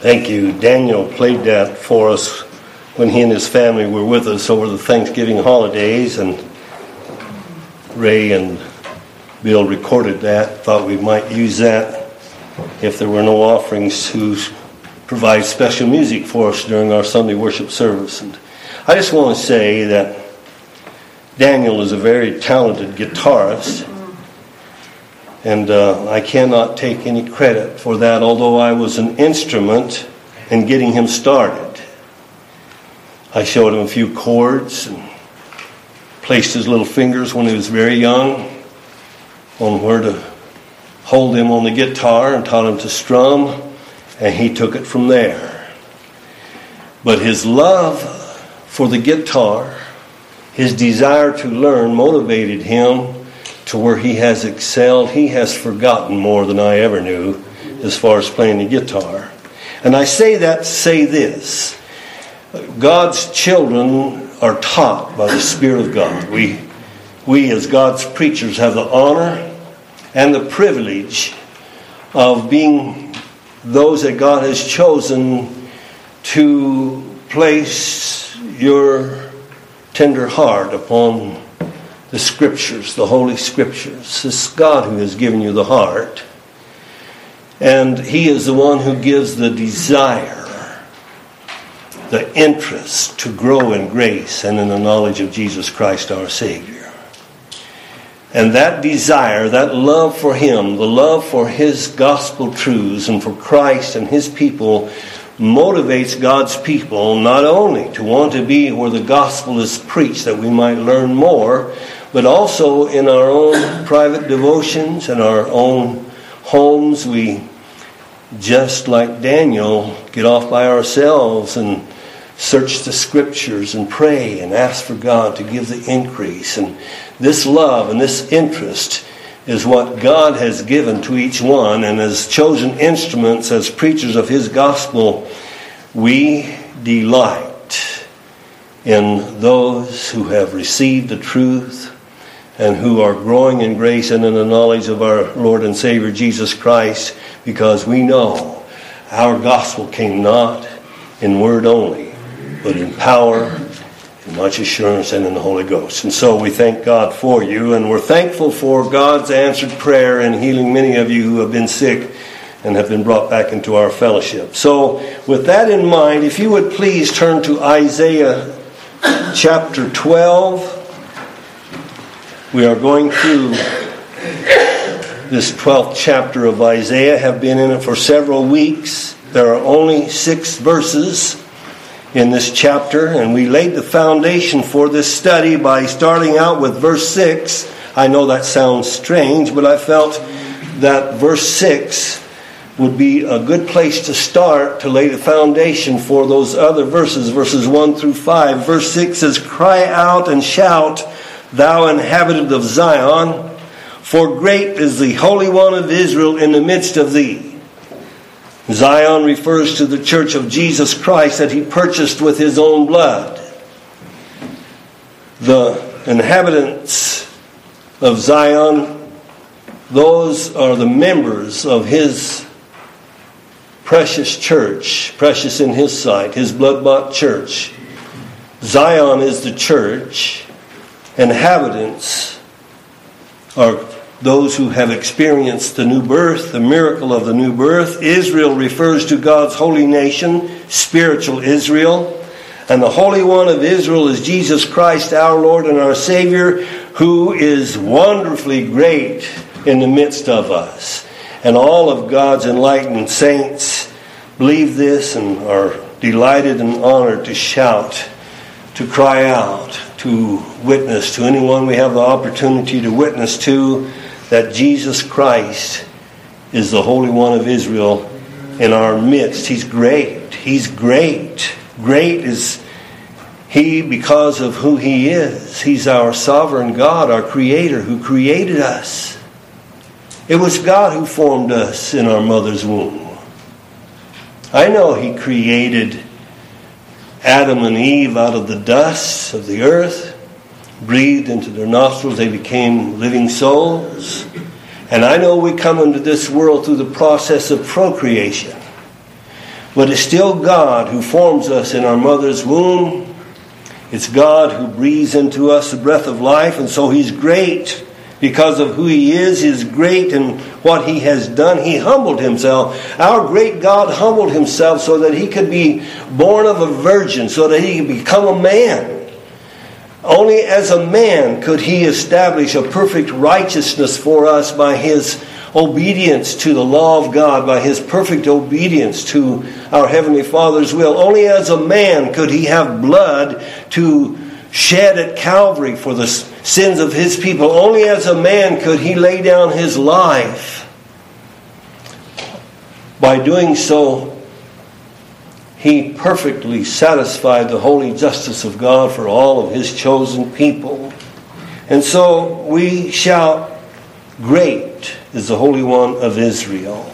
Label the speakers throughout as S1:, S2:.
S1: Thank you. Daniel played that for us when he and his family were with us over the Thanksgiving holidays, and Ray and Bill recorded that. Thought we might use that if there were no offerings to provide special music for us during our Sunday worship service. And I just want to say that Daniel is a very talented guitarist. And uh, I cannot take any credit for that, although I was an instrument in getting him started. I showed him a few chords and placed his little fingers when he was very young on where to hold him on the guitar and taught him to strum, and he took it from there. But his love for the guitar, his desire to learn, motivated him to where he has excelled. He has forgotten more than I ever knew as far as playing the guitar. And I say that to say this God's children are taught by the Spirit of God. We, we as God's preachers, have the honor and the privilege of being those that God has chosen to place your tender heart upon the scriptures, the Holy Scriptures. It's God who has given you the heart. And He is the one who gives the desire, the interest to grow in grace and in the knowledge of Jesus Christ our Savior. And that desire, that love for Him, the love for His gospel truths and for Christ and His people motivates God's people not only to want to be where the gospel is preached that we might learn more, but also in our own private devotions and our own homes, we just like Daniel get off by ourselves and search the scriptures and pray and ask for God to give the increase. And this love and this interest is what God has given to each one, and as chosen instruments, as preachers of His gospel, we delight in those who have received the truth and who are growing in grace and in the knowledge of our Lord and Savior Jesus Christ because we know our gospel came not in word only, but in power, in much assurance, and in the Holy Ghost. And so we thank God for you, and we're thankful for God's answered prayer and healing many of you who have been sick and have been brought back into our fellowship. So, with that in mind, if you would please turn to Isaiah chapter 12. We are going through this 12th chapter of Isaiah, have been in it for several weeks. There are only six verses in this chapter, and we laid the foundation for this study by starting out with verse 6. I know that sounds strange, but I felt that verse 6 would be a good place to start to lay the foundation for those other verses, verses 1 through 5. Verse 6 says, Cry out and shout thou inhabitant of Zion, for great is the Holy One of Israel in the midst of thee. Zion refers to the church of Jesus Christ that he purchased with his own blood. The inhabitants of Zion, those are the members of his precious church, precious in his sight, his blood bought church. Zion is the church inhabitants are those who have experienced the new birth, the miracle of the new birth. Israel refers to God's holy nation, spiritual Israel. And the Holy One of Israel is Jesus Christ, our Lord and our Savior, who is wonderfully great in the midst of us. And all of God's enlightened saints believe this and are delighted and honored to shout, to cry out, to witness to anyone we have the opportunity to witness to that Jesus Christ is the Holy One of Israel in our midst. He's great. He's great. Great is He because of who He is. He's our sovereign God, our Creator, who created us. It was God who formed us in our mother's womb. I know He created Adam and Eve out of the dust of the earth, breathed into their nostrils, they became living souls. And I know we come into this world through the process of procreation. But it's still God who forms us in our mother's womb. It's God who breathes into us the breath of life, and so He's great because of who He is. He's great and what He has done. He humbled Himself. Our great God humbled Himself so that He could be born of a virgin, so that He could become a man. Only as a man could He establish a perfect righteousness for us by His obedience to the law of God, by his perfect obedience to our Heavenly Father's will. Only as a man could he have blood to shed at Calvary for the sins of his people. Only as a man could he lay down his life. By doing so, he perfectly satisfied the holy justice of God for all of his chosen people. And so we shout, Great is the Holy One of Israel.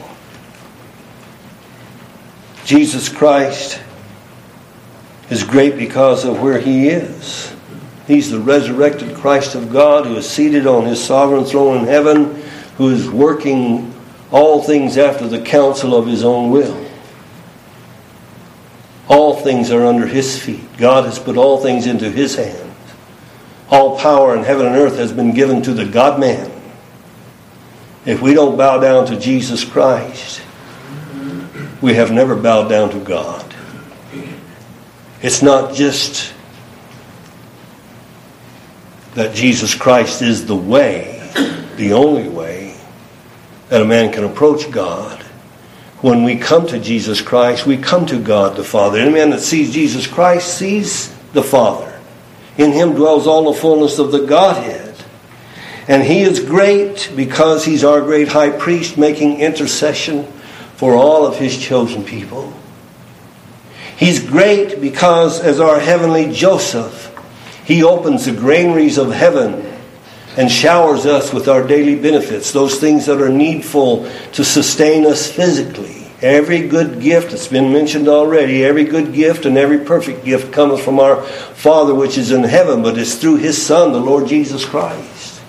S1: Jesus Christ is great because of where he is. He's the resurrected Christ of God who is seated on his sovereign throne in heaven, who is working all things after the counsel of his own will. All things are under his feet. God has put all things into his hands. All power in heaven and earth has been given to the God man. If we don't bow down to Jesus Christ, we have never bowed down to God. It's not just that Jesus Christ is the way, the only way that a man can approach God. When we come to Jesus Christ, we come to God the Father. Any man that sees Jesus Christ sees the Father. In him dwells all the fullness of the Godhead. And he is great because he's our great high priest making intercession for all of his chosen people. He's great because, as our heavenly Joseph, he opens the granaries of heaven and showers us with our daily benefits, those things that are needful to sustain us physically. Every good gift, it's been mentioned already, every good gift and every perfect gift cometh from our Father which is in heaven, but it's through his Son, the Lord Jesus Christ.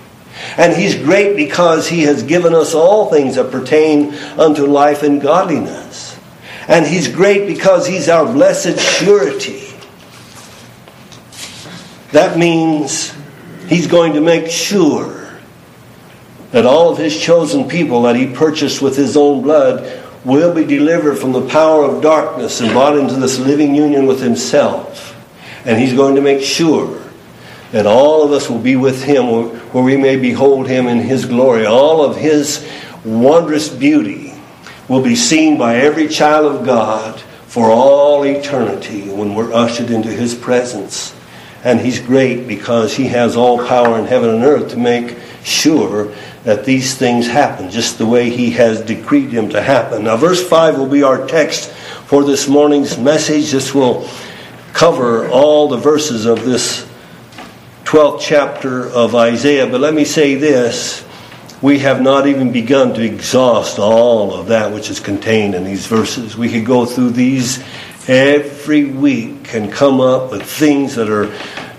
S1: And he's great because he has given us all things that pertain unto life and godliness. And he's great because he's our blessed surety. That means he's going to make sure that all of his chosen people that he purchased with his own blood will be delivered from the power of darkness and brought into this living union with himself. And he's going to make sure that all of us will be with him where we may behold him in his glory. All of his wondrous beauty will be seen by every child of God for all eternity when we're ushered into his presence. And he's great because he has all power in heaven and earth to make sure that these things happen just the way he has decreed them to happen. Now, verse 5 will be our text for this morning's message. This will cover all the verses of this 12th chapter of Isaiah. But let me say this we have not even begun to exhaust all of that which is contained in these verses. We could go through these every week can come up with things that are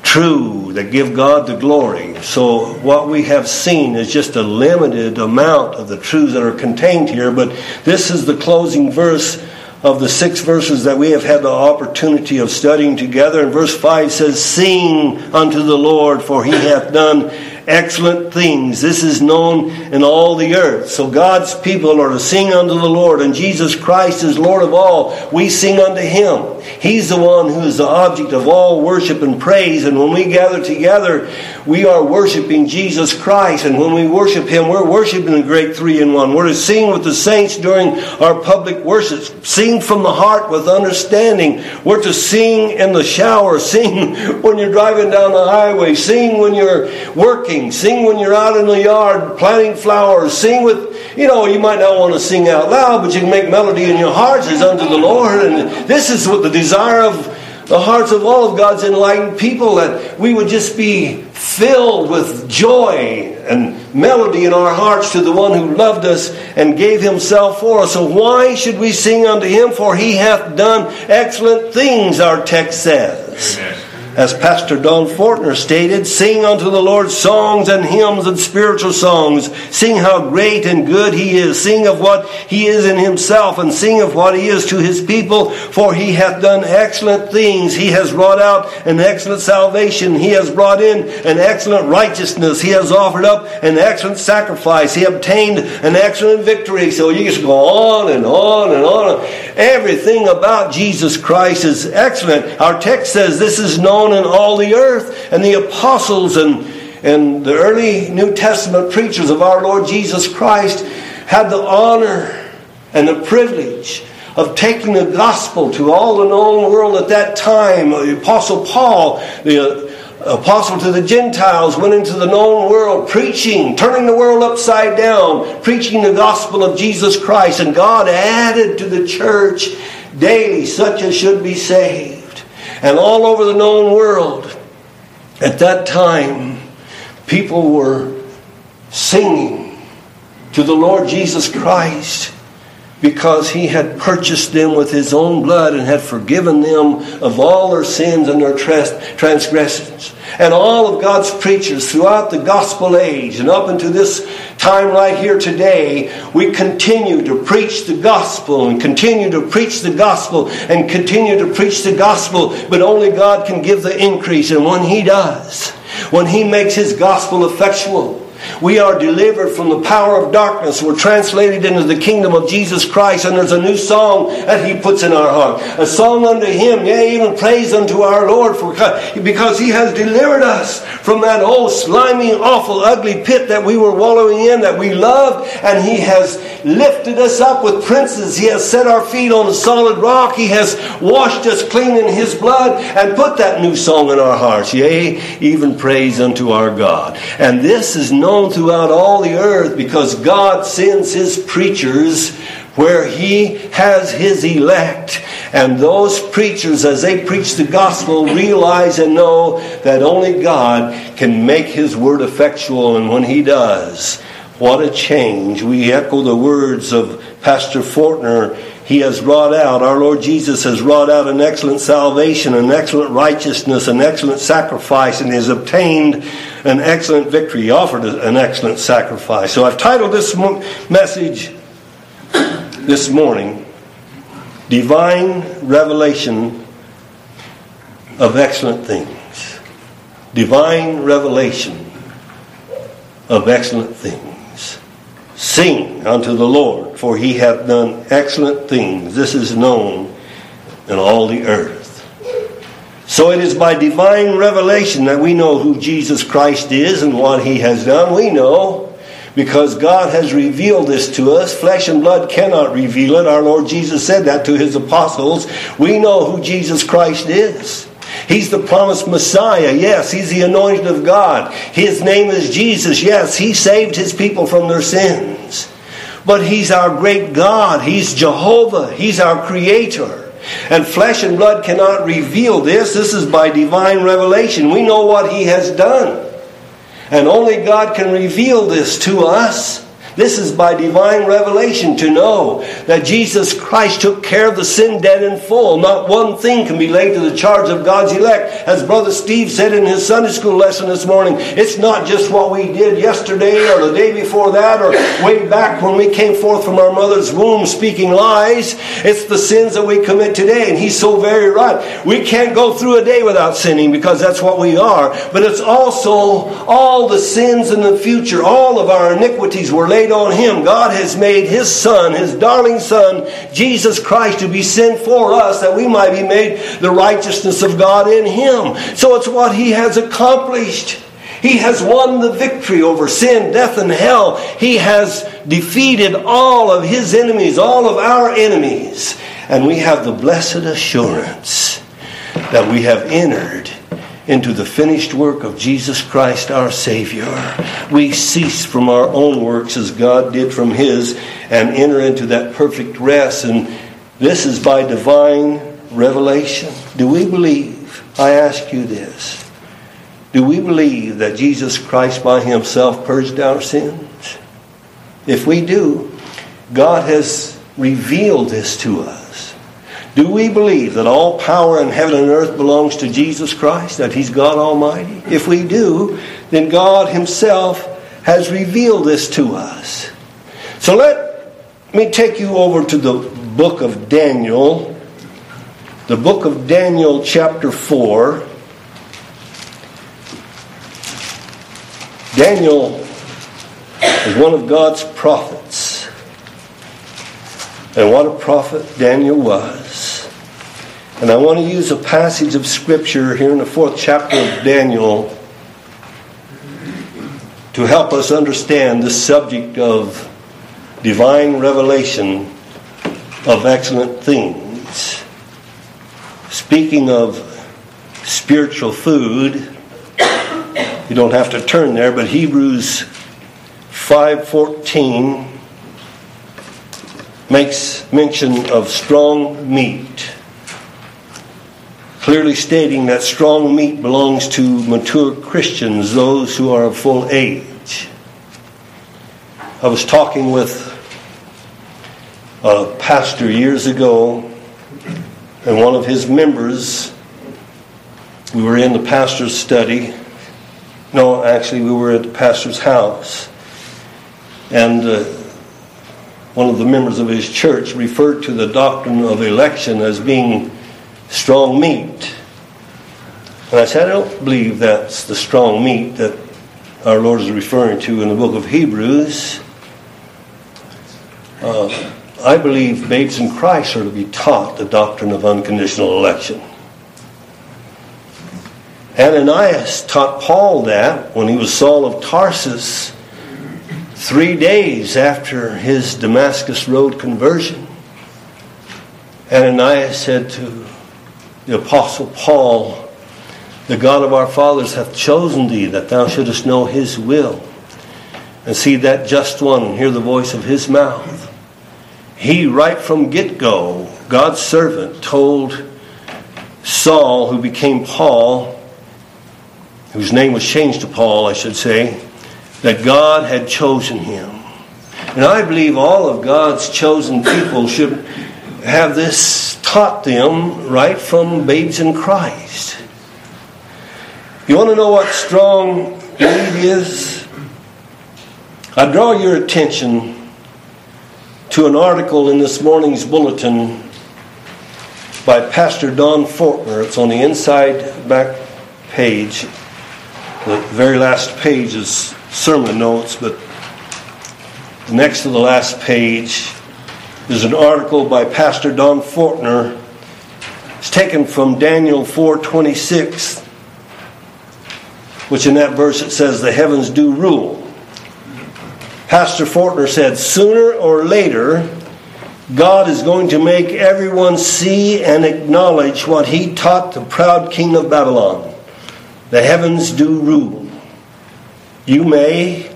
S1: true, that give God the glory. So, what we have seen is just a limited amount of the truths that are contained here, but this is the closing verse of the six verses that we have had the opportunity of studying together. And verse 5 says, Sing unto the Lord, for he hath done excellent things. This is known in all the earth. So God's people are to sing unto the Lord, and Jesus Christ is Lord of all. We sing unto him. He's the one who is the object of all worship and praise. And when we gather together, we are worshiping Jesus Christ. And when we worship him, we're worshiping the great three in one. We're to sing with the saints during our public worship. Sing from the heart with understanding. We're to sing in the shower. Sing when you're driving down the highway. Sing when you're working sing. Sing when you're out in the yard planting flowers. Sing with, you know, you might not want to sing out loud, but you can make melody in your hearts as unto the Lord. And this is what the desire of the hearts of all of God's enlightened people that we would just be filled with joy and melody in our hearts to the one who loved us and gave himself for us. So why should we sing unto him? For he hath done excellent things, our text says. Amen. As Pastor Don Fortner stated, sing unto the Lord songs and hymns and spiritual songs. Sing how great and good he is. Sing of what he is in himself and sing of what he is to his people. For he hath done excellent things. He has wrought out an excellent salvation. He has brought in an excellent righteousness. He has offered up an excellent sacrifice. He obtained an excellent victory. So you just go on and on and on. Everything about Jesus Christ is excellent. Our text says this is known in all the earth. And the apostles and, and the early New Testament preachers of our Lord Jesus Christ had the honor and the privilege of taking the gospel to all the known world at that time. The Apostle Paul, the uh, apostle to the Gentiles, went into the known world preaching, turning the world upside down, preaching the gospel of Jesus Christ. And God added to the church daily such as should be saved. And all over the known world, at that time, people were singing to the Lord Jesus Christ because he had purchased them with his own blood and had forgiven them of all their sins and their transgressions. And all of God's preachers throughout the gospel age and up into this time right here today, we continue to preach the gospel and continue to preach the gospel and continue to preach the gospel, but only God can give the increase. And when He does, when He makes His gospel effectual, we are delivered from the power of darkness. We're translated into the kingdom of Jesus Christ, and there's a new song that He puts in our heart. A song unto Him, yea, even praise unto our Lord, for, because He has delivered us from that old slimy, awful, ugly pit that we were wallowing in, that we loved, and He has lifted us up with princes. He has set our feet on a solid rock. He has washed us clean in His blood and put that new song in our hearts. Yea, even praise unto our God. And this is known throughout all the earth because God sends His preachers where He has His elect. And those preachers, as they preach the gospel, realize and know that only God can make His word effectual. And when He does, what a change. We echo the words of Pastor Fortner. He has wrought out, our Lord Jesus has wrought out an excellent salvation, an excellent righteousness, an excellent sacrifice, and has obtained an excellent victory. He offered an excellent sacrifice. So I've titled this message this morning Divine Revelation of Excellent Things. Divine Revelation of Excellent Things. Sing unto the Lord, for he hath done excellent things. This is known in all the earth. So it is by divine revelation that we know who Jesus Christ is and what he has done. We know because God has revealed this to us. Flesh and blood cannot reveal it. Our Lord Jesus said that to his apostles. We know who Jesus Christ is. He's the promised Messiah. Yes, he's the anointed of God. His name is Jesus. Yes, he saved his people from their sins. But he's our great God. He's Jehovah. He's our creator. And flesh and blood cannot reveal this. This is by divine revelation. We know what he has done. And only God can reveal this to us. This is by divine revelation to know that Jesus Christ took care of the sin debt in full. Not one thing can be laid to the charge of God's elect. As Brother Steve said in his Sunday school lesson this morning, it's not just what we did yesterday or the day before that or way back when we came forth from our mother's womb speaking lies. It's the sins that we commit today. And he's so very right. We can't go through a day without sinning because that's what we are. But it's also all the sins in the future, all of our iniquities were laid on him. God has made his son, his darling son, Jesus Christ, to be sent for us that we might be made the righteousness of God in him. So it's what he has accomplished. He has won the victory over sin, death, and hell. He has defeated all of his enemies, all of our enemies. And we have the blessed assurance that we have entered into the finished work of Jesus Christ our Savior. We cease from our own works as God did from His and enter into that perfect rest. And this is by divine revelation. Do we believe? I ask you this. Do we believe that Jesus Christ by Himself purged our sins? If we do, God has revealed this to us. Do we believe that all power in heaven and earth belongs to Jesus Christ, that He's God Almighty? If we do, then God Himself has revealed this to us. So let me take you over to the book of Daniel, the book of Daniel, chapter 4. Daniel is one of God's prophets. And what a prophet Daniel was. And I want to use a passage of Scripture here in the fourth chapter of Daniel to help us understand the subject of divine revelation of excellent things. Speaking of spiritual food, you don't have to turn there, but Hebrews 5:14 makes mention of strong meat, clearly stating that strong meat belongs to mature Christians, those who are of full age. I was talking with a pastor years ago, and one of his members, we were in the pastor's study. No, actually, we were at the pastor's house. And uh, one of the members of his church referred to the doctrine of election as being strong meat. And I said, I don't believe that's the strong meat that our Lord is referring to in the book of Hebrews. Uh, I believe babes in Christ are to be taught the doctrine of unconditional election. Ananias taught Paul that when he was Saul of Tarsus three days after his Damascus Road conversion. Ananias said to the Apostle Paul, The God of our fathers hath chosen thee that thou shouldest know his will and see that just one and hear the voice of his mouth he, right from get go, God's servant, told Saul, who became Paul, whose name was changed to Paul, I should say, that God had chosen him. And I believe all of God's chosen people should have this taught them right from babes in Christ. You want to know what strong meat is? I draw your attention to an article in this morning's bulletin by Pastor Don Fortner. It's on the inside back page. The very last page is sermon notes, but next to the last page is an article by Pastor Don Fortner. It's taken from Daniel 4:26, which in that verse it says, "The heavens do rule." Pastor Fortner said, sooner or later, God is going to make everyone see and acknowledge what he taught the proud king of Babylon. The heavens do rule. You may,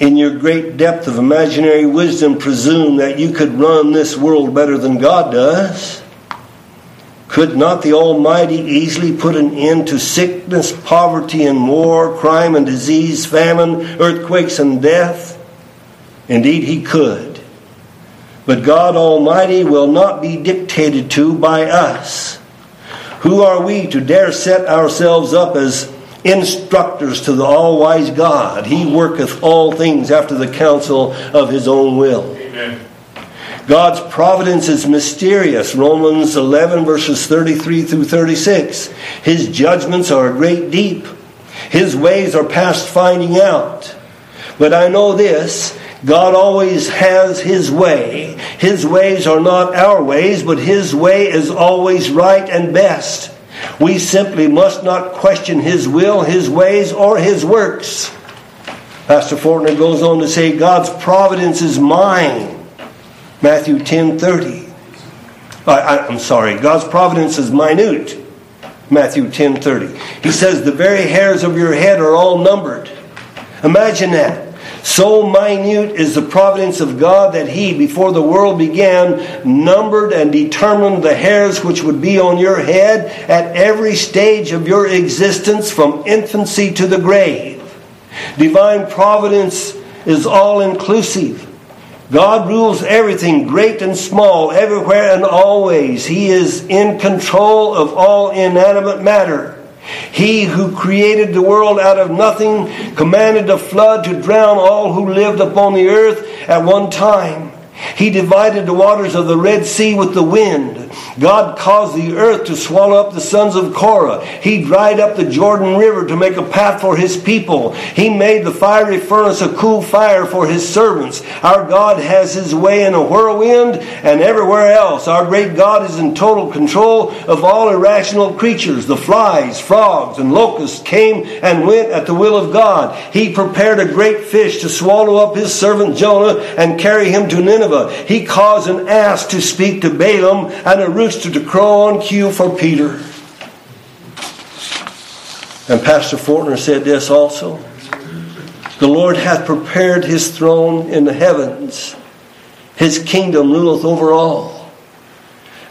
S1: in your great depth of imaginary wisdom, presume that you could run this world better than God does. Could not the Almighty easily put an end to sickness, poverty, and war, crime and disease, famine, earthquakes, and death? Indeed, he could. But God Almighty will not be dictated to by us. Who are we to dare set ourselves up as instructors to the all wise God? He worketh all things after the counsel of his own will. Amen. God's providence is mysterious. Romans 11, verses 33 through 36. His judgments are a great deep. His ways are past finding out. But I know this God always has His way. His ways are not our ways, but His way is always right and best. We simply must not question His will, His ways, or His works. Pastor Fortner goes on to say, God's providence is mine. Matthew 10 30. I, am sorry, God's providence is minute. Matthew 10 30. He says, The very hairs of your head are all numbered. Imagine that. So minute is the providence of God that He, before the world began, numbered and determined the hairs which would be on your head at every stage of your existence from infancy to the grave. Divine providence is all inclusive. God rules everything, great and small, everywhere and always. He is in control of all inanimate matter. He who created the world out of nothing commanded a flood to drown all who lived upon the earth at one time. He divided the waters of the Red Sea with the wind. God caused the earth to swallow up the sons of Korah. He dried up the Jordan River to make a path for his people. He made the fiery furnace a cool fire for his servants. Our God has his way in a whirlwind and everywhere else. Our great God is in total control of all irrational creatures. The flies, frogs, and locusts came and went at the will of God. He prepared a great fish to swallow up his servant Jonah and carry him to Nineveh. He caused an ass to speak to Balaam and a rooster to crow on cue for Peter. And Pastor Fortner said this also. The Lord hath prepared his throne in the heavens. His kingdom ruleth over all.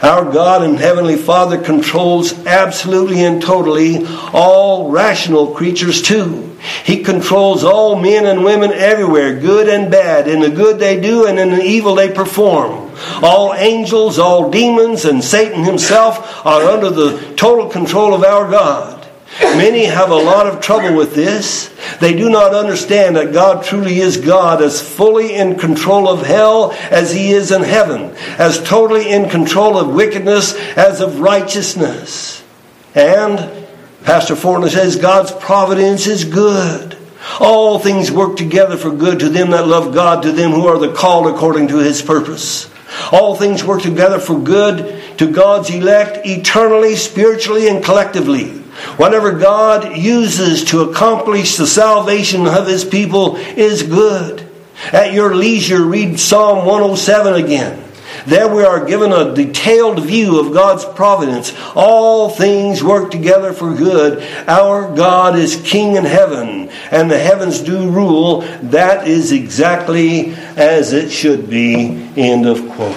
S1: Our God and Heavenly Father controls absolutely and totally all rational creatures too. He controls all men and women everywhere, good and bad, in the good they do and in the evil they perform. All angels, all demons, and Satan himself are under the total control of our God. Many have a lot of trouble with this. They do not understand that God truly is God, as fully in control of hell as He is in heaven, as totally in control of wickedness as of righteousness. And Pastor Fortner says God's providence is good. All things work together for good to them that love God, to them who are the called according to his purpose. All things work together for good to God's elect eternally, spiritually, and collectively. Whatever God uses to accomplish the salvation of his people is good. At your leisure, read Psalm 107 again. There we are given a detailed view of God's providence. All things work together for good. Our God is King in heaven, and the heavens do rule. That is exactly as it should be. End of quote.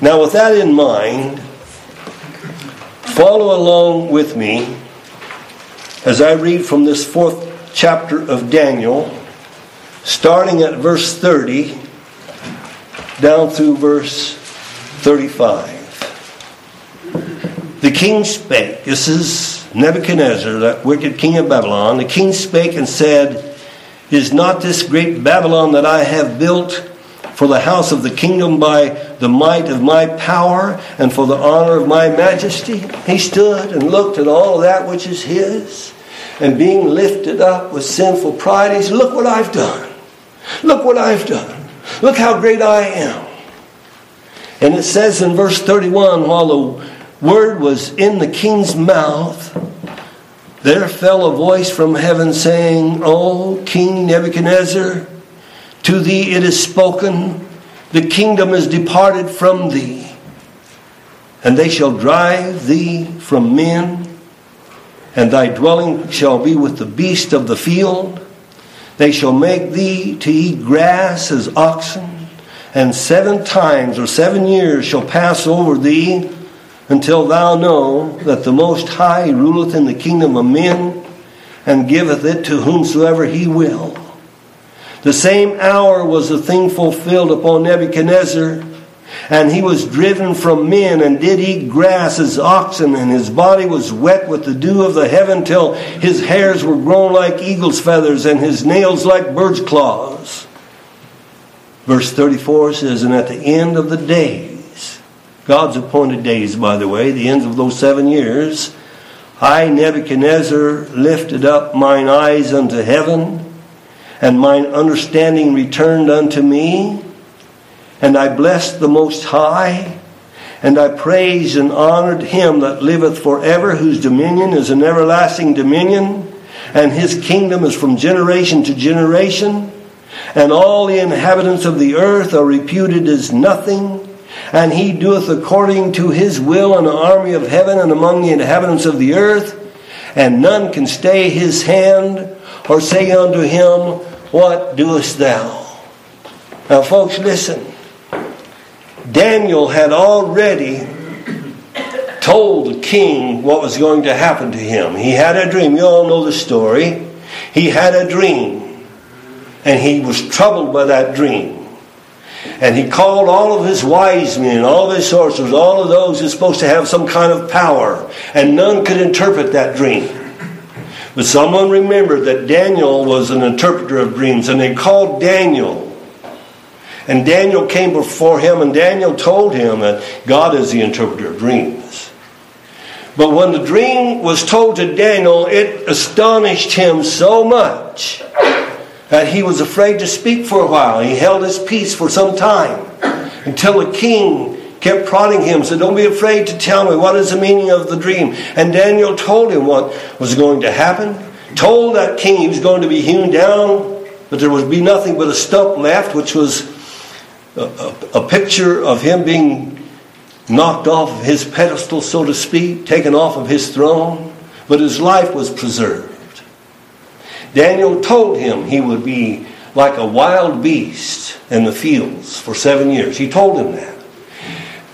S1: Now, with that in mind, follow along with me as I read from this fourth chapter of Daniel, starting at verse 30 down through verse 35. The king spake, this is Nebuchadnezzar, that wicked king of Babylon. The king spake and said, Is not this great Babylon that I have built for the house of the kingdom by the might of my power and for the honor of my majesty? He stood and looked at all that which is his, and being lifted up with sinful pride, he said, Look what I've done. Look what I've done. Look how great I am. And it says in verse 31 while the word was in the king's mouth, there fell a voice from heaven saying, O King Nebuchadnezzar, to thee it is spoken, the kingdom is departed from thee, and they shall drive thee from men, and thy dwelling shall be with the beast of the field they shall make thee to eat grass as oxen, and seven times or seven years shall pass over thee until thou know that the Most High ruleth in the kingdom of men and giveth it to whomsoever he will. The same hour was the thing fulfilled upon Nebuchadnezzar and he was driven from men and did eat grass as oxen, and his body was wet with the dew of the heaven till his hairs were grown like eagle's feathers and his nails like bird's claws. Verse 34 says, And at the end of the days, God's appointed days, by the way, the ends of those seven years, I, Nebuchadnezzar, lifted up mine eyes unto heaven, and mine understanding returned unto me and I blessed the Most High, and I praised and honored him that liveth forever, whose dominion is an everlasting dominion, and his kingdom is from generation to generation. And all the inhabitants of the earth are reputed as nothing. And he doeth according to his will in the army of heaven and among the inhabitants of the earth. And none can stay his hand or say unto him, What doest thou? Now, folks, listen. Daniel had already told the king what was going to happen to him. He had a dream. You all know the story. He had a dream, and he was troubled by that dream. And he called all of his wise men, all of his sorcerers, all of those who's supposed to have some kind of power. And none could interpret that dream. But someone remembered that Daniel was an interpreter of dreams, and they called Daniel. And Daniel came before him, and Daniel told him that God is the interpreter of dreams. But when the dream was told to Daniel, it astonished him so much that he was afraid to speak for a while. He held his peace for some time until the king kept prodding him, said, Don't be afraid to tell me what is the meaning of the dream. And Daniel told him what was going to happen, told that king he was going to be hewn down, but there would be nothing but a stump left, which was a, a, picture of him being knocked off of his pedestal, so to speak, taken off of his throne, but his life was preserved. Daniel told him he would be like a wild beast in the fields for seven years. He told him that.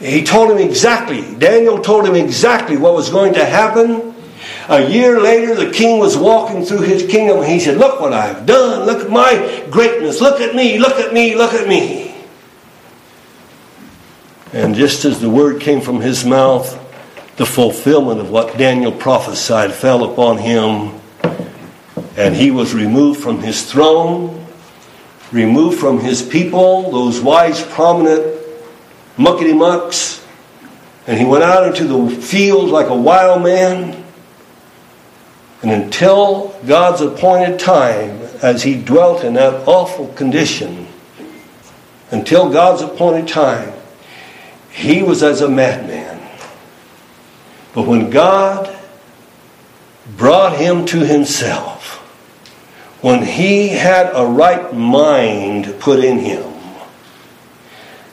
S1: He told him exactly, Daniel told him exactly what was going to happen. A year later, the king was walking through his kingdom and he said, Look what I've done. Look at my greatness. Look at me. Look at me. Look at me. And just as the word came from his mouth, the fulfillment of what Daniel prophesied fell upon him, and he was removed from his throne, removed from his people, those wise, prominent muckety mucks, and he went out into the fields like a wild man. And until God's appointed time, as he dwelt in that awful condition, until God's appointed time, he was as a madman. But when God brought him to himself, when he had a right mind put in him,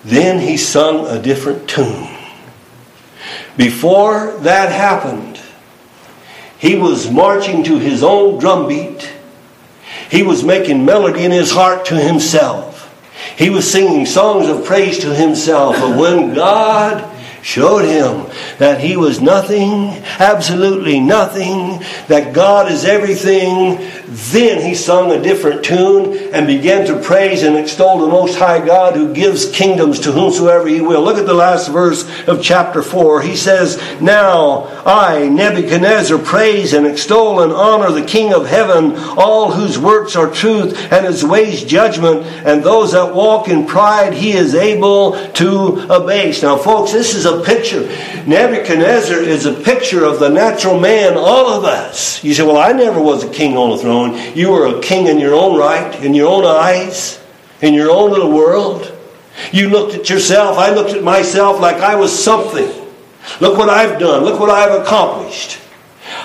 S1: then he sung a different tune. Before that happened, he was marching to his own drumbeat. He was making melody in his heart to himself. He was singing songs of praise to himself. But when God showed him that he was nothing, absolutely nothing, that God is everything, then he sung a different tune and began to praise and extol the Most High God who gives kingdoms to whomsoever he will. Look at the last verse of chapter 4. He says, Now I, Nebuchadnezzar, praise and extol and honor the King of heaven, all whose works are truth and his ways judgment, and those that walk in pride he is able to abase. Now, folks, this is a picture. Nebuchadnezzar is a picture of the natural man, all of us. You say, Well, I never was a king on a throne. You were a king in your own right, in your own eyes, in your own little world. You looked at yourself. I looked at myself like I was something. Look what I've done. Look what I've accomplished.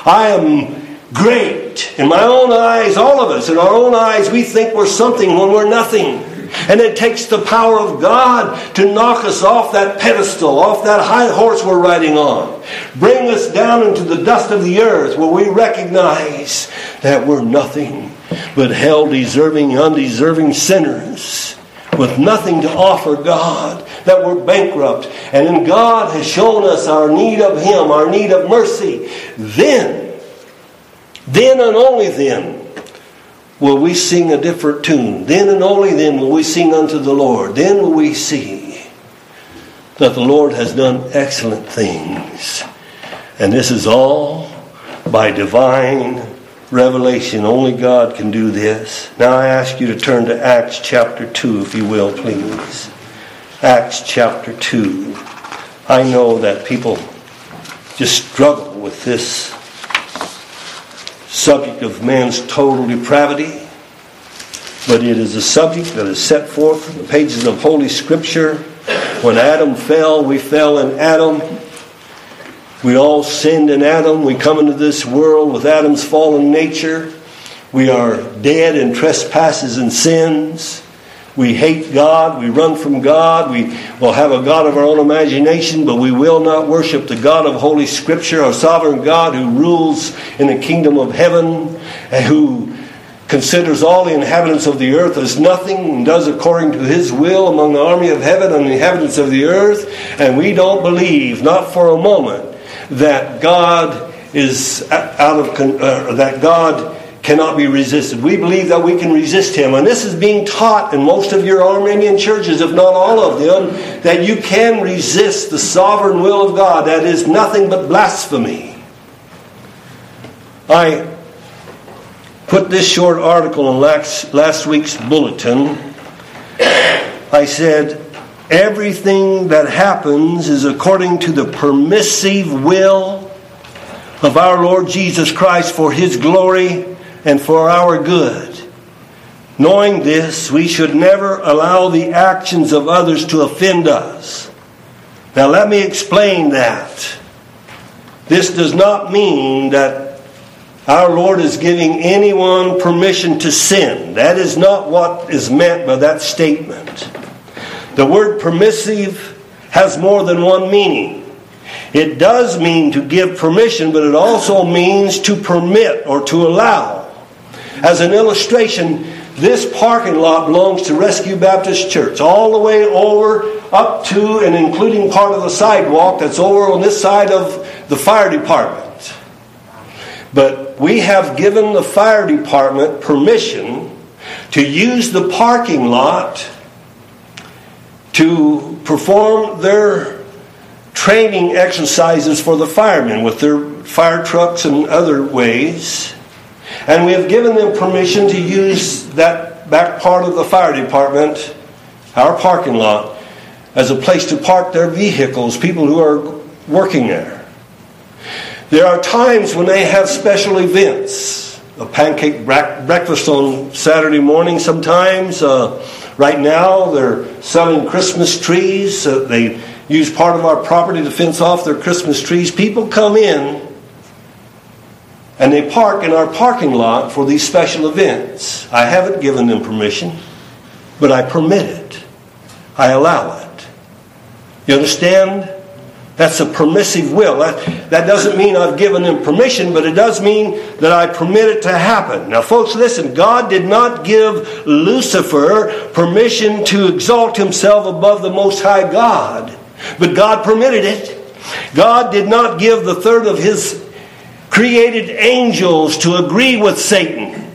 S1: I am great. In my own eyes, all of us, in our own eyes, we think we're something when we're nothing. And it takes the power of God to knock us off that pedestal, off that high horse we're riding on. Bring us down into the dust of the earth where we recognize that we're nothing but hell deserving, undeserving sinners with nothing to offer God, that we're bankrupt. And then God has shown us our need of Him, our need of mercy. Then, then and only then, will we sing a different tune. Then and only then will we sing unto the Lord. Then will we see that the Lord has done excellent things. And this is all by divine revelation. Only God can do this. Now I ask you to turn to Acts chapter 2, if you will, please. Acts chapter 2. I know that people just struggle with this subject of man's total depravity, but it is a subject that is set forth in the pages of Holy Scripture. When Adam fell, we fell in Adam. We all sinned in Adam. We come into this world with Adam's fallen nature. We are dead in trespasses and sins. We hate God. We run from God. We will have a God of our own imagination, but we will not worship the God of Holy Scripture, our sovereign God who rules in the kingdom of heaven and who considers all the inhabitants of the earth as nothing and does according to his will among the army of heaven and the inhabitants of the earth. And we don't believe, not for a moment, that God is out of, uh, that God cannot be resisted. We believe that we can resist him. And this is being taught in most of your Arminian churches, if not all of them, that you can resist the sovereign will of God. That is nothing but blasphemy. I put this short article in last, last week's bulletin. I said, Everything that happens is according to the permissive will of our Lord Jesus Christ for His glory and for our good. Knowing this, we should never allow the actions of others to offend us. Now, let me explain that. This does not mean that our Lord is giving anyone permission to sin. That is not what is meant by that statement. The word permissive has more than one meaning. It does mean to give permission, but it also means to permit or to allow. As an illustration, this parking lot belongs to Rescue Baptist Church, all the way over up to and including part of the sidewalk that's over on this side of the fire department. But we have given the fire department permission to use the parking lot to perform their training exercises for the firemen with their fire trucks and other ways. And we have given them permission to use that back part of the fire department, our parking lot, as a place to park their vehicles, people who are working there. There are times when they have special events. A pancake breakfast on Saturday morning sometimes. Uh, right now, they're selling Christmas trees. Uh, they use part of our property to fence off their Christmas trees. People come in and they park in our parking lot for these special events. I haven't given them permission, but I permit it. I allow it. You understand? That's a permissive will. That, that doesn't mean I've given them permission, but it does mean that I permit it to happen. Now, folks, listen. God did not give Lucifer permission to exalt himself above the Most High God, but God permitted it. God did not give the third of his created angels to agree with Satan,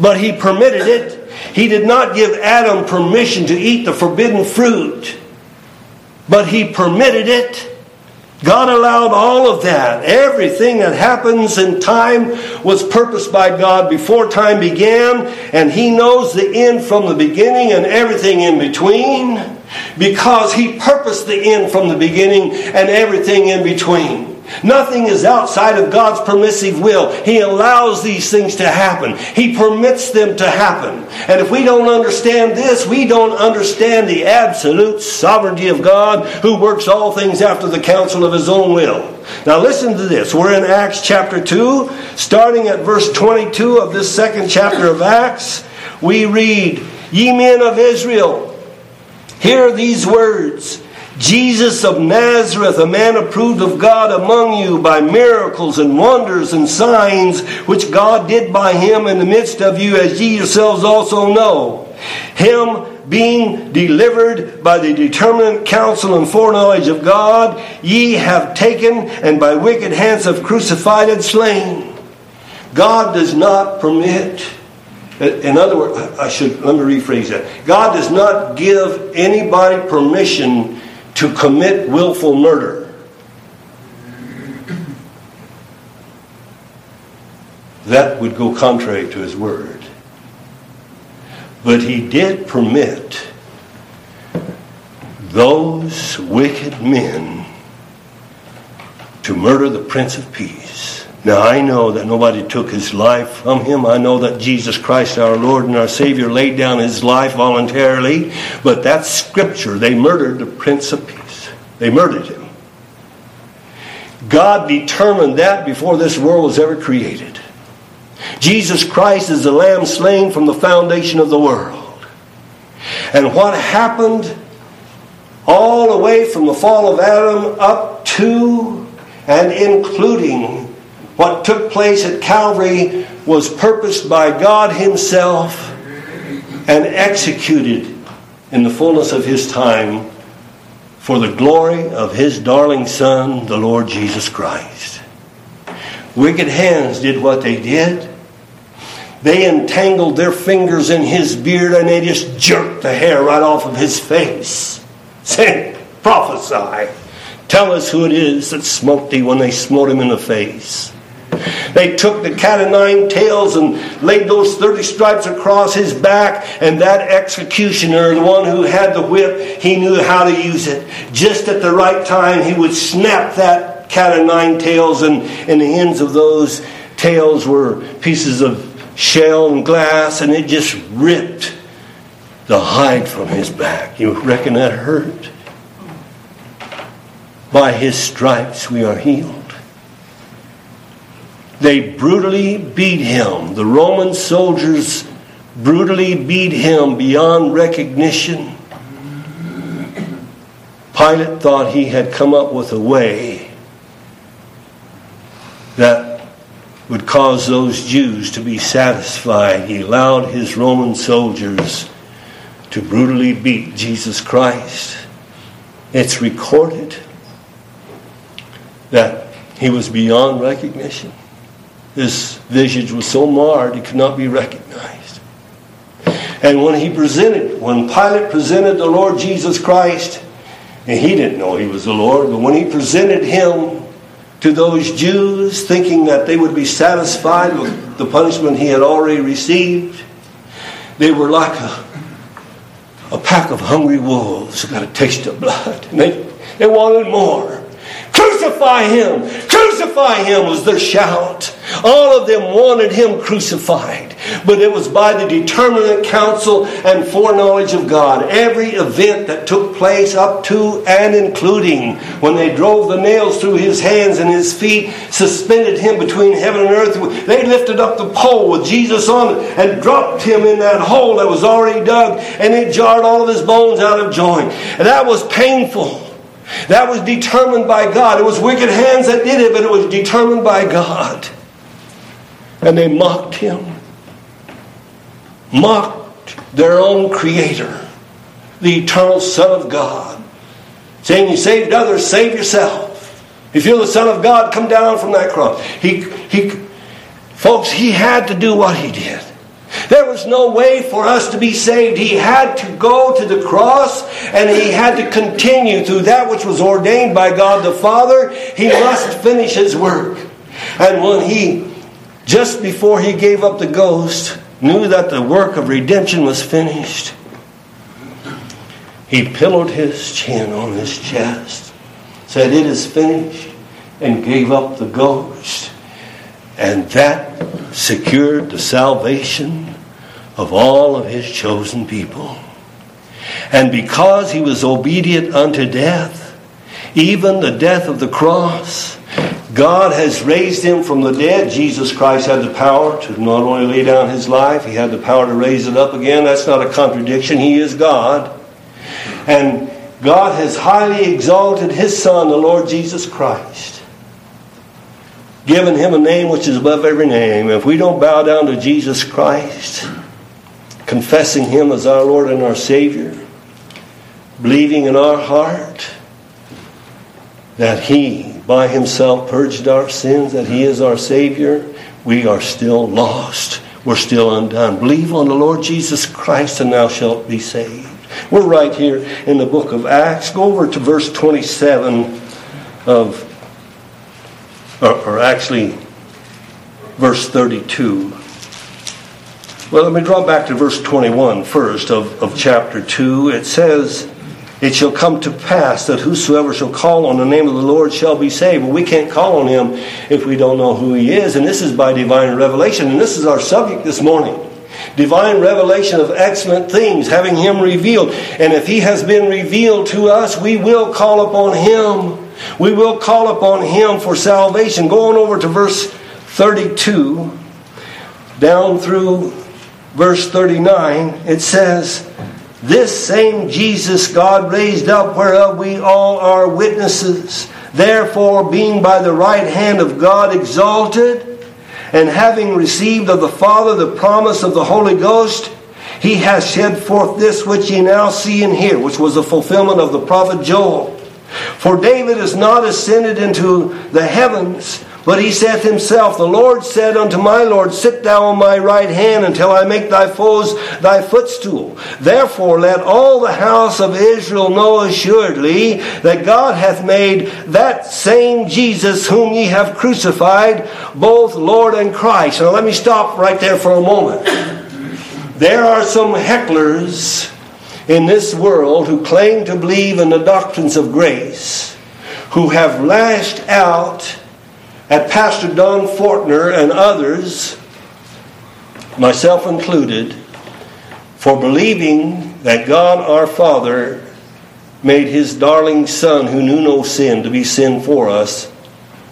S1: but he permitted it. He did not give Adam permission to eat the forbidden fruit, but he permitted it. God allowed all of that. Everything that happens in time was purposed by God before time began, and He knows the end from the beginning and everything in between because He purposed the end from the beginning and everything in between. Nothing is outside of God's permissive will. He allows these things to happen. He permits them to happen. And if we don't understand this, we don't understand the absolute sovereignty of God who works all things after the counsel of his own will. Now listen to this. We're in Acts chapter 2, starting at verse 22 of this second chapter of Acts. We read, Ye men of Israel, hear these words. Jesus of Nazareth, a man approved of God among you by miracles and wonders and signs which God did by him in the midst of you, as ye yourselves also know. Him being delivered by the determinate counsel and foreknowledge of God, ye have taken and by wicked hands have crucified and slain. God does not permit in other words, I should let me rephrase that. God does not give anybody permission to commit willful murder. That would go contrary to his word. But he did permit those wicked men to murder the Prince of Peace. Now, I know that nobody took his life from him. I know that Jesus Christ, our Lord and our Savior, laid down his life voluntarily. But that's scripture. They murdered the Prince of Peace, they murdered him. God determined that before this world was ever created. Jesus Christ is the Lamb slain from the foundation of the world. And what happened all the way from the fall of Adam up to and including what took place at Calvary was purposed by God Himself and executed in the fullness of His time for the glory of His darling Son, the Lord Jesus Christ. Wicked hands did what they did. they entangled their fingers in his beard and they just jerked the hair right off of his face, saying, Prophesy. Tell us who it is that smote thee when they smote him in the face. They took the cat of nine tails and laid those 30 stripes across his back, and that executioner, the one who had the whip, he knew how to use it. Just at the right time, he would snap that cat of nine tails, and, and the ends of those tails were pieces of shell and glass, and it just ripped the hide from his back. You reckon that hurt? By his stripes we are healed. They brutally beat him. The Roman soldiers brutally beat him beyond recognition. Pilate thought he had come up with a way that would cause those Jews to be satisfied. He allowed his Roman soldiers to brutally beat Jesus Christ. It's recorded that he was beyond recognition. His visage was so marred it could not be recognized. And when he presented, when Pilate presented the Lord Jesus Christ, and he didn't know he was the Lord, but when he presented him to those Jews, thinking that they would be satisfied with the punishment he had already received, they were like a, a pack of hungry wolves who got a taste of blood. And they, they wanted more. Crucify him! Crucify him was their shout. All of them wanted him crucified. But it was by the determinate counsel and foreknowledge of God. Every event that took place up to and including when they drove the nails through his hands and his feet, suspended him between heaven and earth, they lifted up the pole with Jesus on it and dropped him in that hole that was already dug, and it jarred all of his bones out of joint. And that was painful. That was determined by God. It was wicked hands that did it, but it was determined by God. And they mocked him, mocked their own Creator, the eternal Son of God, saying, You saved others, save yourself. If you're the Son of God, come down from that cross. He, he, folks, he had to do what he did. There was no way for us to be saved. He had to go to the cross and he had to continue through that which was ordained by God the Father. He must finish his work. And when he, just before he gave up the ghost, knew that the work of redemption was finished, he pillowed his chin on his chest, said, It is finished, and gave up the ghost. And that secured the salvation of all of his chosen people. And because he was obedient unto death, even the death of the cross, God has raised him from the dead. Jesus Christ had the power to not only lay down his life, he had the power to raise it up again. That's not a contradiction. He is God. And God has highly exalted his Son, the Lord Jesus Christ given him a name which is above every name. If we don't bow down to Jesus Christ, confessing him as our Lord and our Savior, believing in our heart that he by himself purged our sins, that he is our Savior, we are still lost. We're still undone. Believe on the Lord Jesus Christ and thou shalt be saved. We're right here in the book of Acts. Go over to verse 27 of or, or actually verse 32. Well, let me draw back to verse 21 first of, of chapter 2. It says, It shall come to pass that whosoever shall call on the name of the Lord shall be saved. Well, we can't call on him if we don't know who he is, and this is by divine revelation. And this is our subject this morning divine revelation of excellent things, having him revealed. And if he has been revealed to us, we will call upon him we will call upon him for salvation. Going over to verse 32, down through verse 39, it says, This same Jesus God raised up, whereof we all are witnesses. Therefore, being by the right hand of God exalted, and having received of the Father the promise of the Holy Ghost, he has shed forth this which ye now see and hear, which was the fulfillment of the prophet Joel. For David is not ascended into the heavens, but he saith himself, The Lord said unto my Lord, Sit thou on my right hand until I make thy foes thy footstool. Therefore let all the house of Israel know assuredly that God hath made that same Jesus whom ye have crucified, both Lord and Christ. Now let me stop right there for a moment. There are some hecklers in this world who claim to believe in the doctrines of grace, who have lashed out at Pastor Don Fortner and others, myself included, for believing that God our Father made his darling Son, who knew no sin, to be sin for us,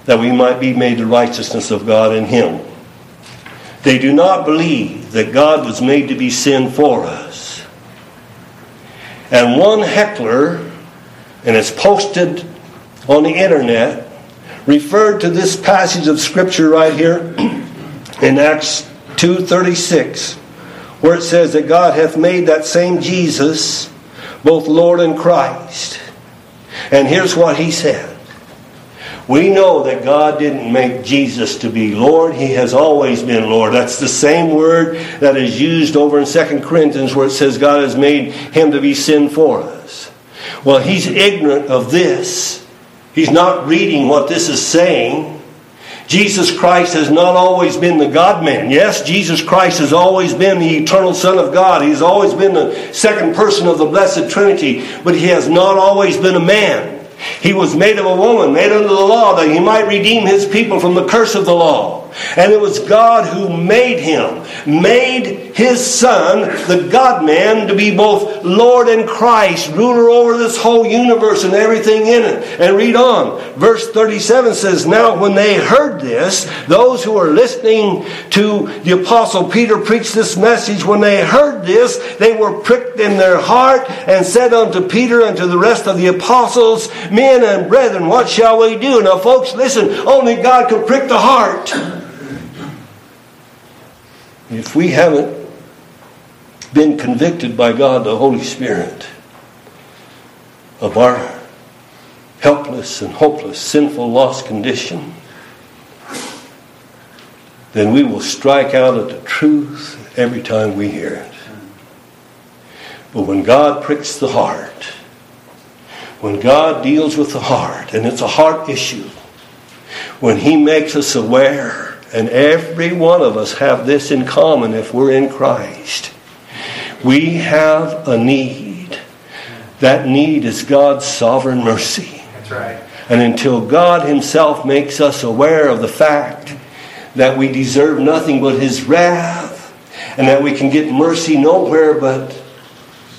S1: that we might be made the righteousness of God in him. They do not believe that God was made to be sin for us. And one heckler, and it's posted on the internet, referred to this passage of scripture right here in Acts 2:36 where it says that God hath made that same Jesus both Lord and Christ. And here's what he said. We know that God didn't make Jesus to be Lord. He has always been Lord. That's the same word that is used over in 2 Corinthians where it says God has made him to be sin for us. Well, he's ignorant of this He's not reading what this is saying. Jesus Christ has not always been the God man. Yes, Jesus Christ has always been the eternal Son of God. He's always been the second person of the Blessed Trinity, but he has not always been a man. He was made of a woman, made under the law, that he might redeem his people from the curse of the law. And it was God who made him, made his son, the God man, to be both Lord and Christ, ruler over this whole universe and everything in it. And read on. Verse 37 says, Now when they heard this, those who were listening to the apostle Peter preach this message, when they heard this, they were pricked in their heart and said unto Peter and to the rest of the apostles, Men and brethren, what shall we do? Now, folks, listen, only God can prick the heart. If we haven't been convicted by God, the Holy Spirit, of our helpless and hopeless, sinful, lost condition, then we will strike out at the truth every time we hear it. But when God pricks the heart, when God deals with the heart, and it's a heart issue, when He makes us aware and every one of us have this in common if we're in Christ. We have a need. That need is God's sovereign mercy.
S2: That's right.
S1: And until God Himself makes us aware of the fact that we deserve nothing but His wrath, and that we can get mercy nowhere but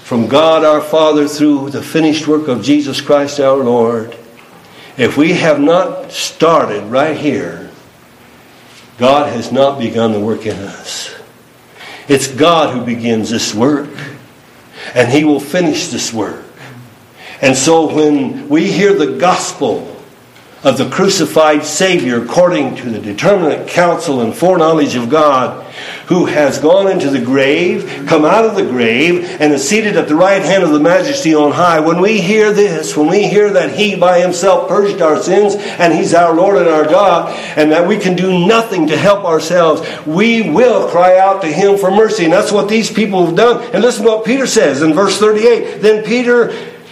S1: from God our Father through the finished work of Jesus Christ our Lord, if we have not started right here, God has not begun the work in us. It's God who begins this work, and He will finish this work. And so when we hear the gospel of the crucified Savior according to the determinate counsel and foreknowledge of God, who has gone into the grave, come out of the grave, and is seated at the right hand of the majesty on high. When we hear this, when we hear that He by Himself purged our sins, and He's our Lord and our God, and that we can do nothing to help ourselves, we will cry out to Him for mercy. And that's what these people have done. And listen to what Peter says in verse 38. Then Peter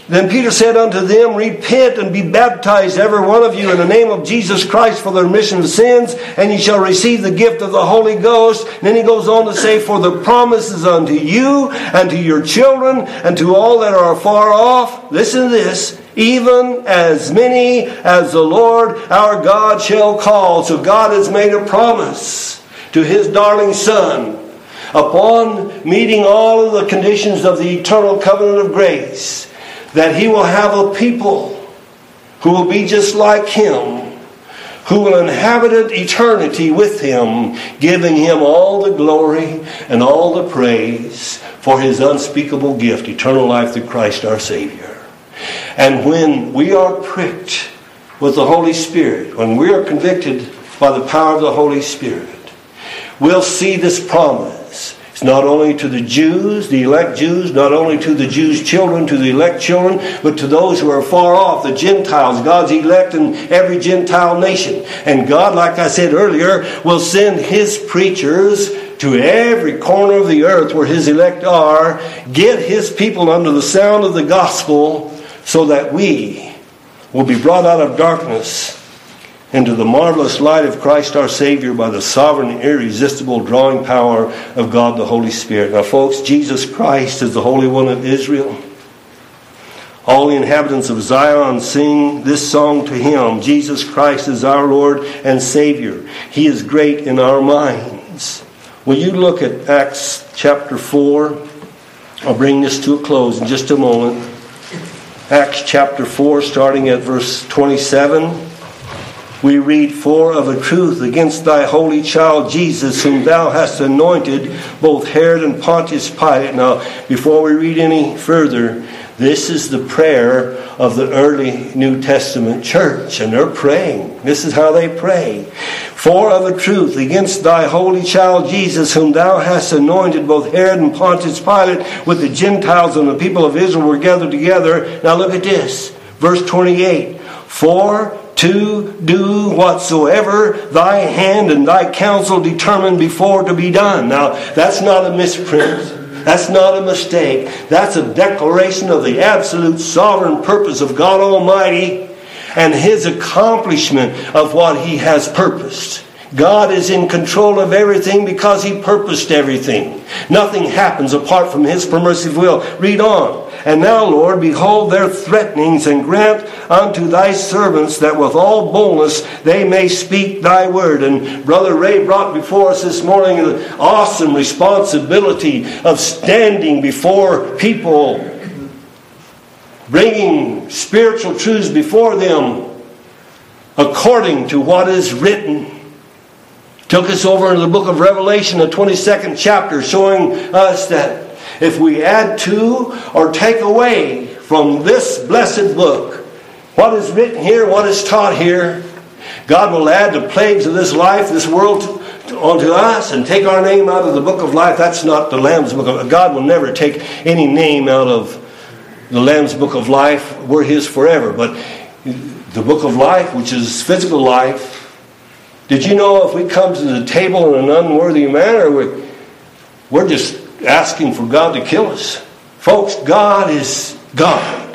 S1: then Peter said unto them, Repent and be baptized, every one of you, in the name of Jesus Christ for the remission of sins, and ye shall receive the gift of the Holy Ghost. And then he goes on to say, For the promises unto you, and to your children, and to all that are far off. Listen to this. Even as many as the Lord our God shall call. So God has made a promise to his darling Son upon meeting all of the conditions of the eternal covenant of grace that he will have a people who will be just like him, who will inhabit eternity with him, giving him all the glory and all the praise for his unspeakable gift, eternal life through Christ our Savior. And when we are pricked with the Holy Spirit, when we are convicted by the power of the Holy Spirit, we'll see this promise It's not only to the Jews, the elect Jews, not only to the Jews' children, to the elect children, but to those who are far off, the Gentiles, God's elect in every Gentile nation. And God, like I said earlier, will send His preachers to every corner of the earth where His elect are, get His people under the sound of the gospel, so that we will be brought out of darkness into the marvelous light of Christ our Savior by the sovereign, irresistible drawing power of God the Holy Spirit. Now, folks, Jesus Christ is the Holy One of Israel. All the inhabitants of Zion sing this song to him Jesus Christ is our Lord and Savior. He is great in our minds. Will you look at Acts chapter 4? I'll bring this to a close in just a moment. Acts chapter 4, starting at verse 27 we read, For of a truth against thy holy child Jesus, whom thou hast anointed, both Herod and Pontius Pilate. Now, before we read any further, this is the prayer of the early New Testament church, and they're praying. This is how they pray. For of a truth, against thy holy child Jesus, whom thou hast anointed, both Herod and Pontius Pilate, with the Gentiles and the people of Israel were gathered together. Now look at this. Verse 28. For to do whatsoever thy hand and thy counsel determined before to be done. Now, that's not a misprint. That's not a mistake. That's a declaration of the absolute sovereign purpose of God Almighty and His accomplishment of what He has purposed. God is in control of everything because He purposed everything. Nothing happens apart from His permissive will. Read on. And now, Lord, behold their threatenings, and grant unto thy servants that with all boldness they may speak thy word. And Brother Ray brought before us this morning the awesome responsibility of standing before people, bringing spiritual truths before them according to what is written. Took us over into the book of Revelation, the 22nd chapter, showing us that if we add to or take away from this blessed book what is written here, what is taught here, God will add the plagues of this life, this world, onto us and take our name out of the book of life. That's not the Lamb's book. Of, God will never take any name out of the Lamb's book of life. We're His forever. But the book of life, which is physical life, did you know if we come to the table in an unworthy manner, we're, we're just asking for God to kill us. Folks, God is God.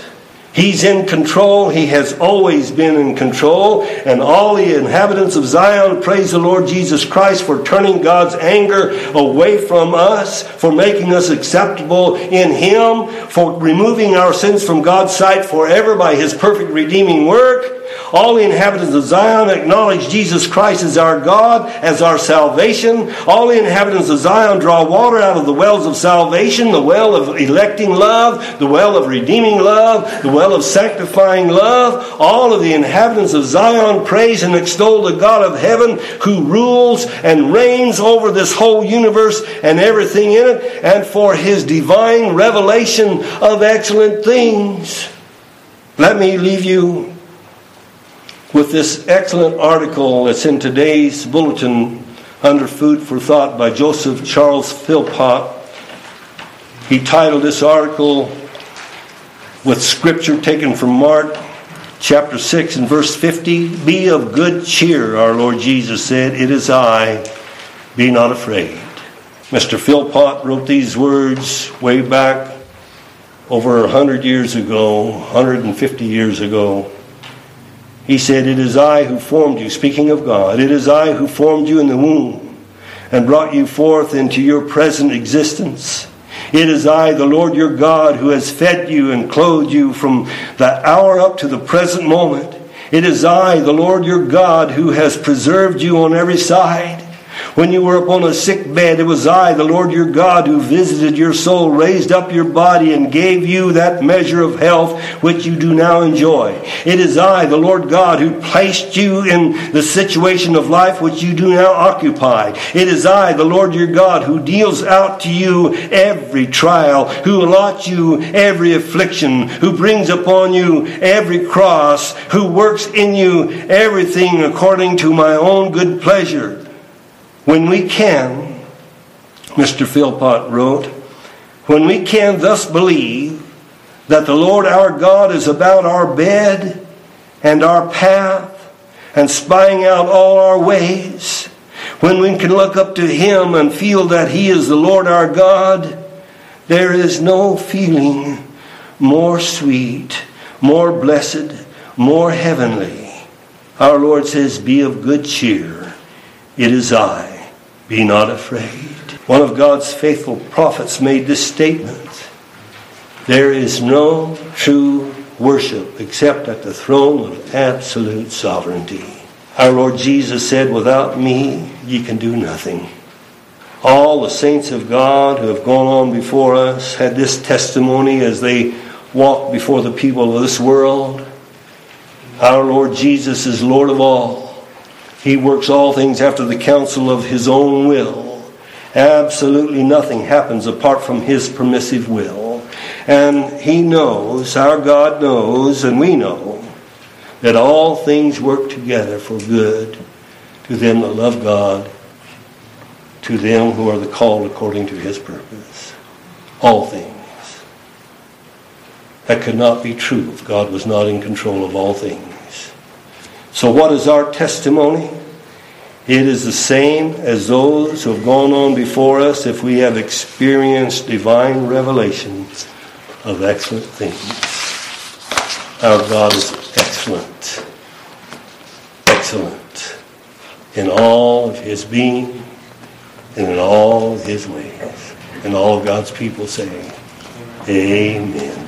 S1: He's in control. He has always been in control. And all the inhabitants of Zion praise the Lord Jesus Christ for turning God's anger away from us, for making us acceptable in Him, for removing our sins from God's sight forever by His perfect redeeming work. All the inhabitants of Zion acknowledge Jesus Christ as our God, as our salvation. All the inhabitants of Zion draw water out of the wells of salvation, the well of electing love, the well of redeeming love, the well of sanctifying love. All of the inhabitants of Zion praise and extol the God of heaven who rules and reigns over this whole universe and everything in it, and for his divine revelation of excellent things. Let me leave you with this excellent article that's in today's bulletin under Food for Thought by Joseph Charles Philpot. He titled this article with scripture taken from Mark chapter 6 and verse 50 Be of good cheer, our Lord Jesus said, It is I, be not afraid. Mr. Philpot wrote these words way back over 100 years ago, 150 years ago. He said, It is I who formed you, speaking of God. It is I who formed you in the womb and brought you forth into your present existence. It is I, the Lord your God, who has fed you and clothed you from that hour up to the present moment. It is I, the Lord your God, who has preserved you on every side. When you were upon a sick bed, it was I, the Lord your God, who visited your soul, raised up your body, and gave you that measure of health which you do now enjoy. It is I, the Lord God, who placed you in the situation of life which you do now occupy. It is I, the Lord your God, who deals out to you every trial, who allots you every affliction, who brings upon you every cross, who works in you everything according to my own good pleasure when we can, Mr. Philpot wrote, When we can thus believe that the Lord our God is about our bed and our path and spying out all our ways, when we can look up to Him and feel that He is the Lord our God, there is no feeling more sweet, more blessed, more heavenly. Our Lord says, Be of good cheer. It is I. Be not afraid. One of God's faithful prophets made this statement There is no true worship except at the throne of absolute sovereignty. Our Lord Jesus said, Without me, ye can do nothing. All the saints of God who have gone on before us had this testimony as they walked before the people of this world. Our Lord Jesus is Lord of all. He works all things after the counsel of His own will. Absolutely nothing happens apart from His permissive will. And He knows, our God knows, and we know, that all things work together for good to them that love God to them who are the called according to his purpose. All things. That could not be true if God was not in control of all things. So, what is our testimony? It is the same as those who have gone on before us if we have experienced divine revelations of excellent things. Our God is excellent. Excellent in all of his being and in all his ways. And all God's people say, Amen.